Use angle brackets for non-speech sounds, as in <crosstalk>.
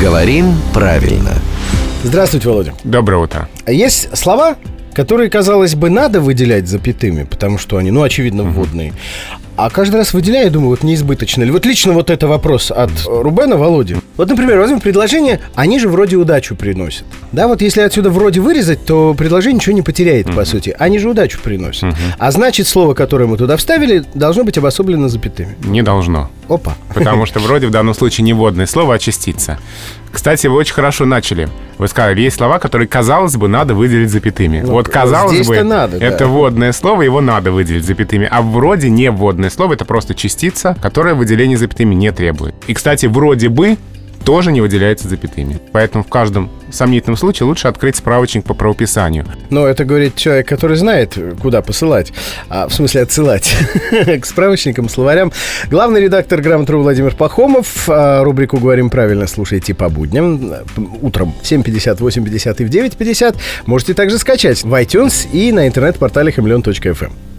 Говорим правильно. Здравствуйте, Володя. Доброе утро. Есть слова, которые, казалось бы, надо выделять запятыми, потому что они, ну, очевидно, вводные. А каждый раз выделяю, я думаю, вот неизбыточно ли. Вот лично вот это вопрос от Рубена Володи. Вот, например, возьмем предложение, они же вроде удачу приносят. Да, вот если отсюда вроде вырезать, то предложение ничего не потеряет, по сути. Они же удачу приносят. А значит, слово, которое мы туда вставили, должно быть обособлено запятыми. Не должно. Опа. Потому <laughs> что вроде в данном случае не вводное слово, а частица. Кстати, вы очень хорошо начали. Вы сказали, есть слова, которые, казалось бы, надо выделить запятыми. Ну, вот, казалось бы, надо, да. это вводное слово, его надо выделить запятыми. А вроде не вводное слово, это просто частица, которая выделение запятыми не требует. И, кстати, вроде бы тоже не выделяется запятыми. Поэтому в каждом сомнительном случае лучше открыть справочник по правописанию. Но это говорит человек, который знает, куда посылать. А, в смысле, отсылать <laughs> к справочникам, словарям. Главный редактор «Грамотру» Владимир Пахомов. А, рубрику «Говорим правильно» слушайте по будням. Утром в 7.50, 8.50 и в 9.50. Можете также скачать в iTunes и на интернет-портале хамелеон.фм.